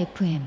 FM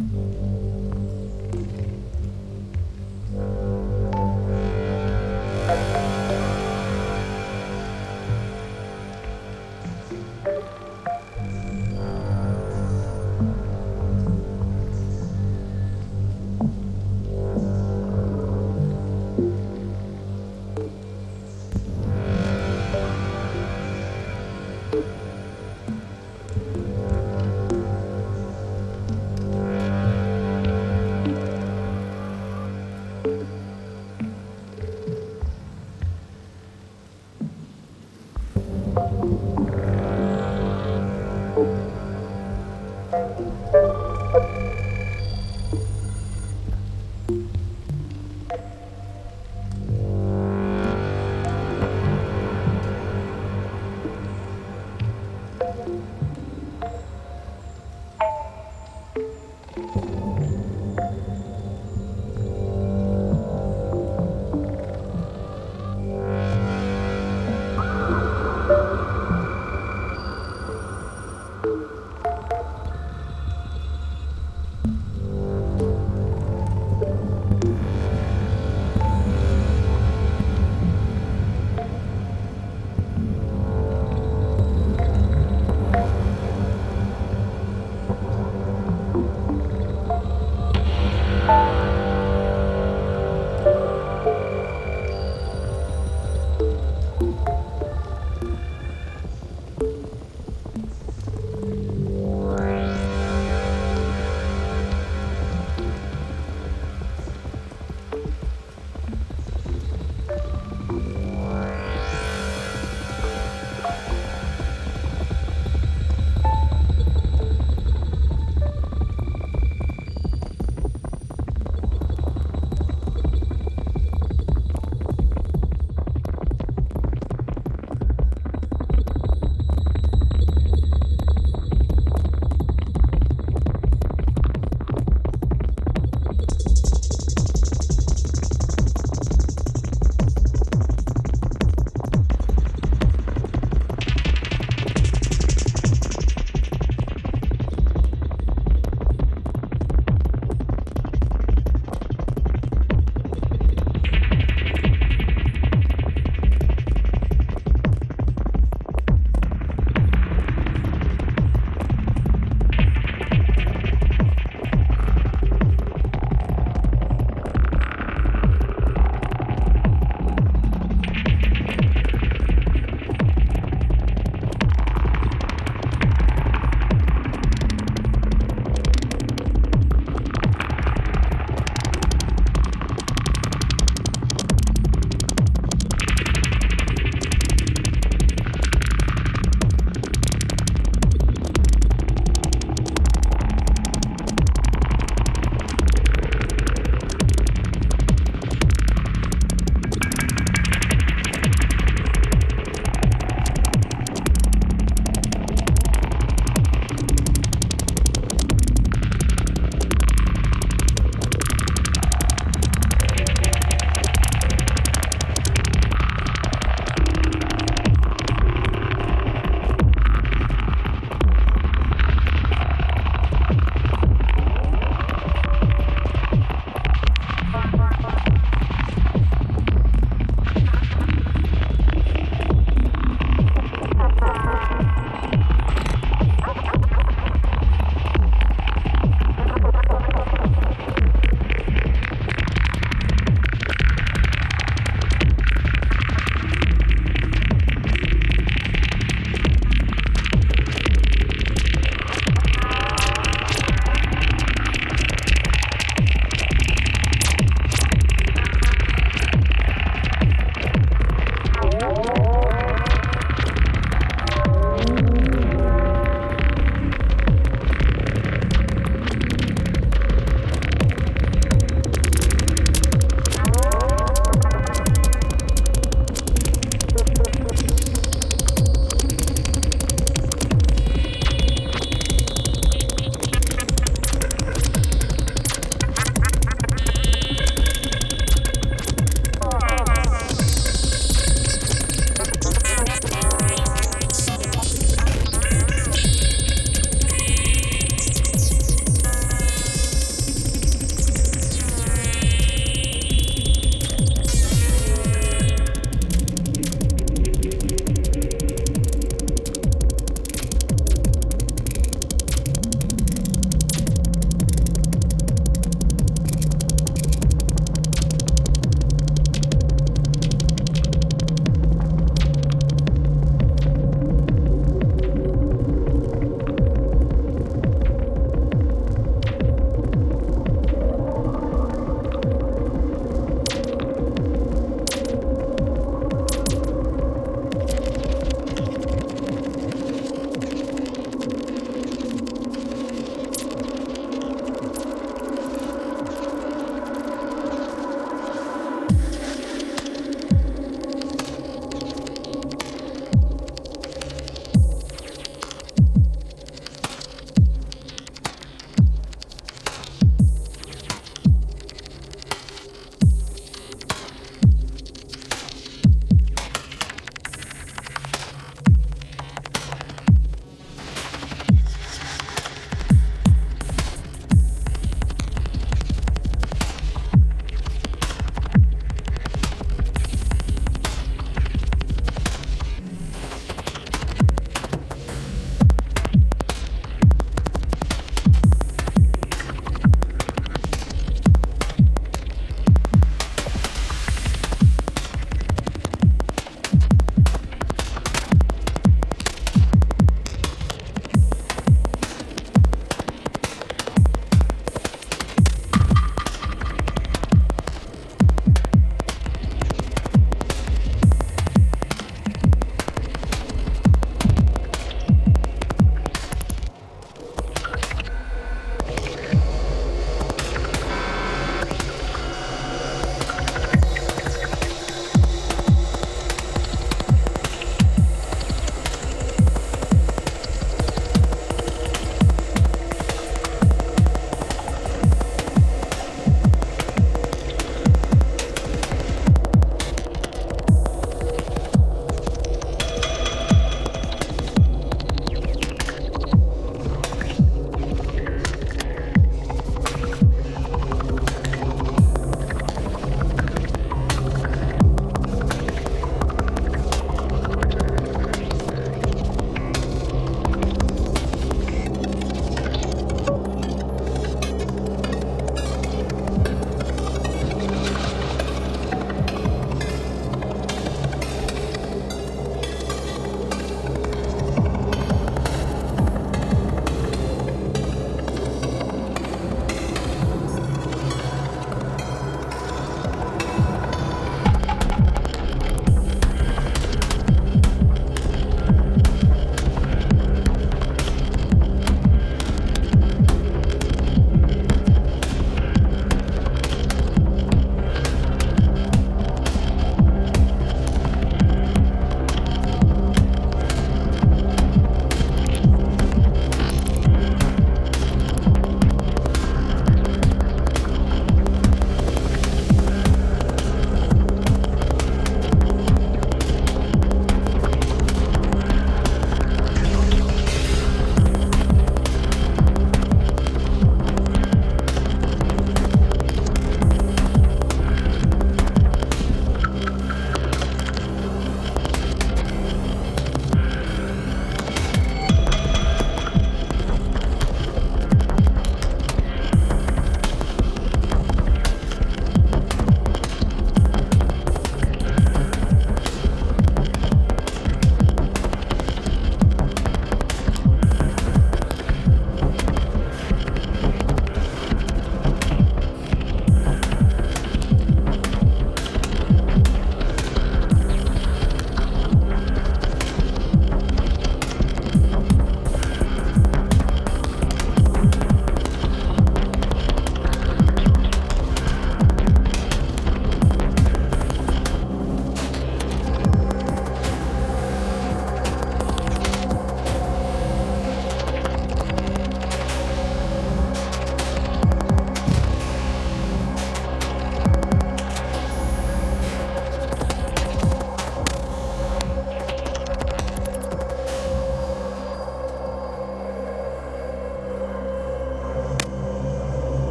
Mm-hmm.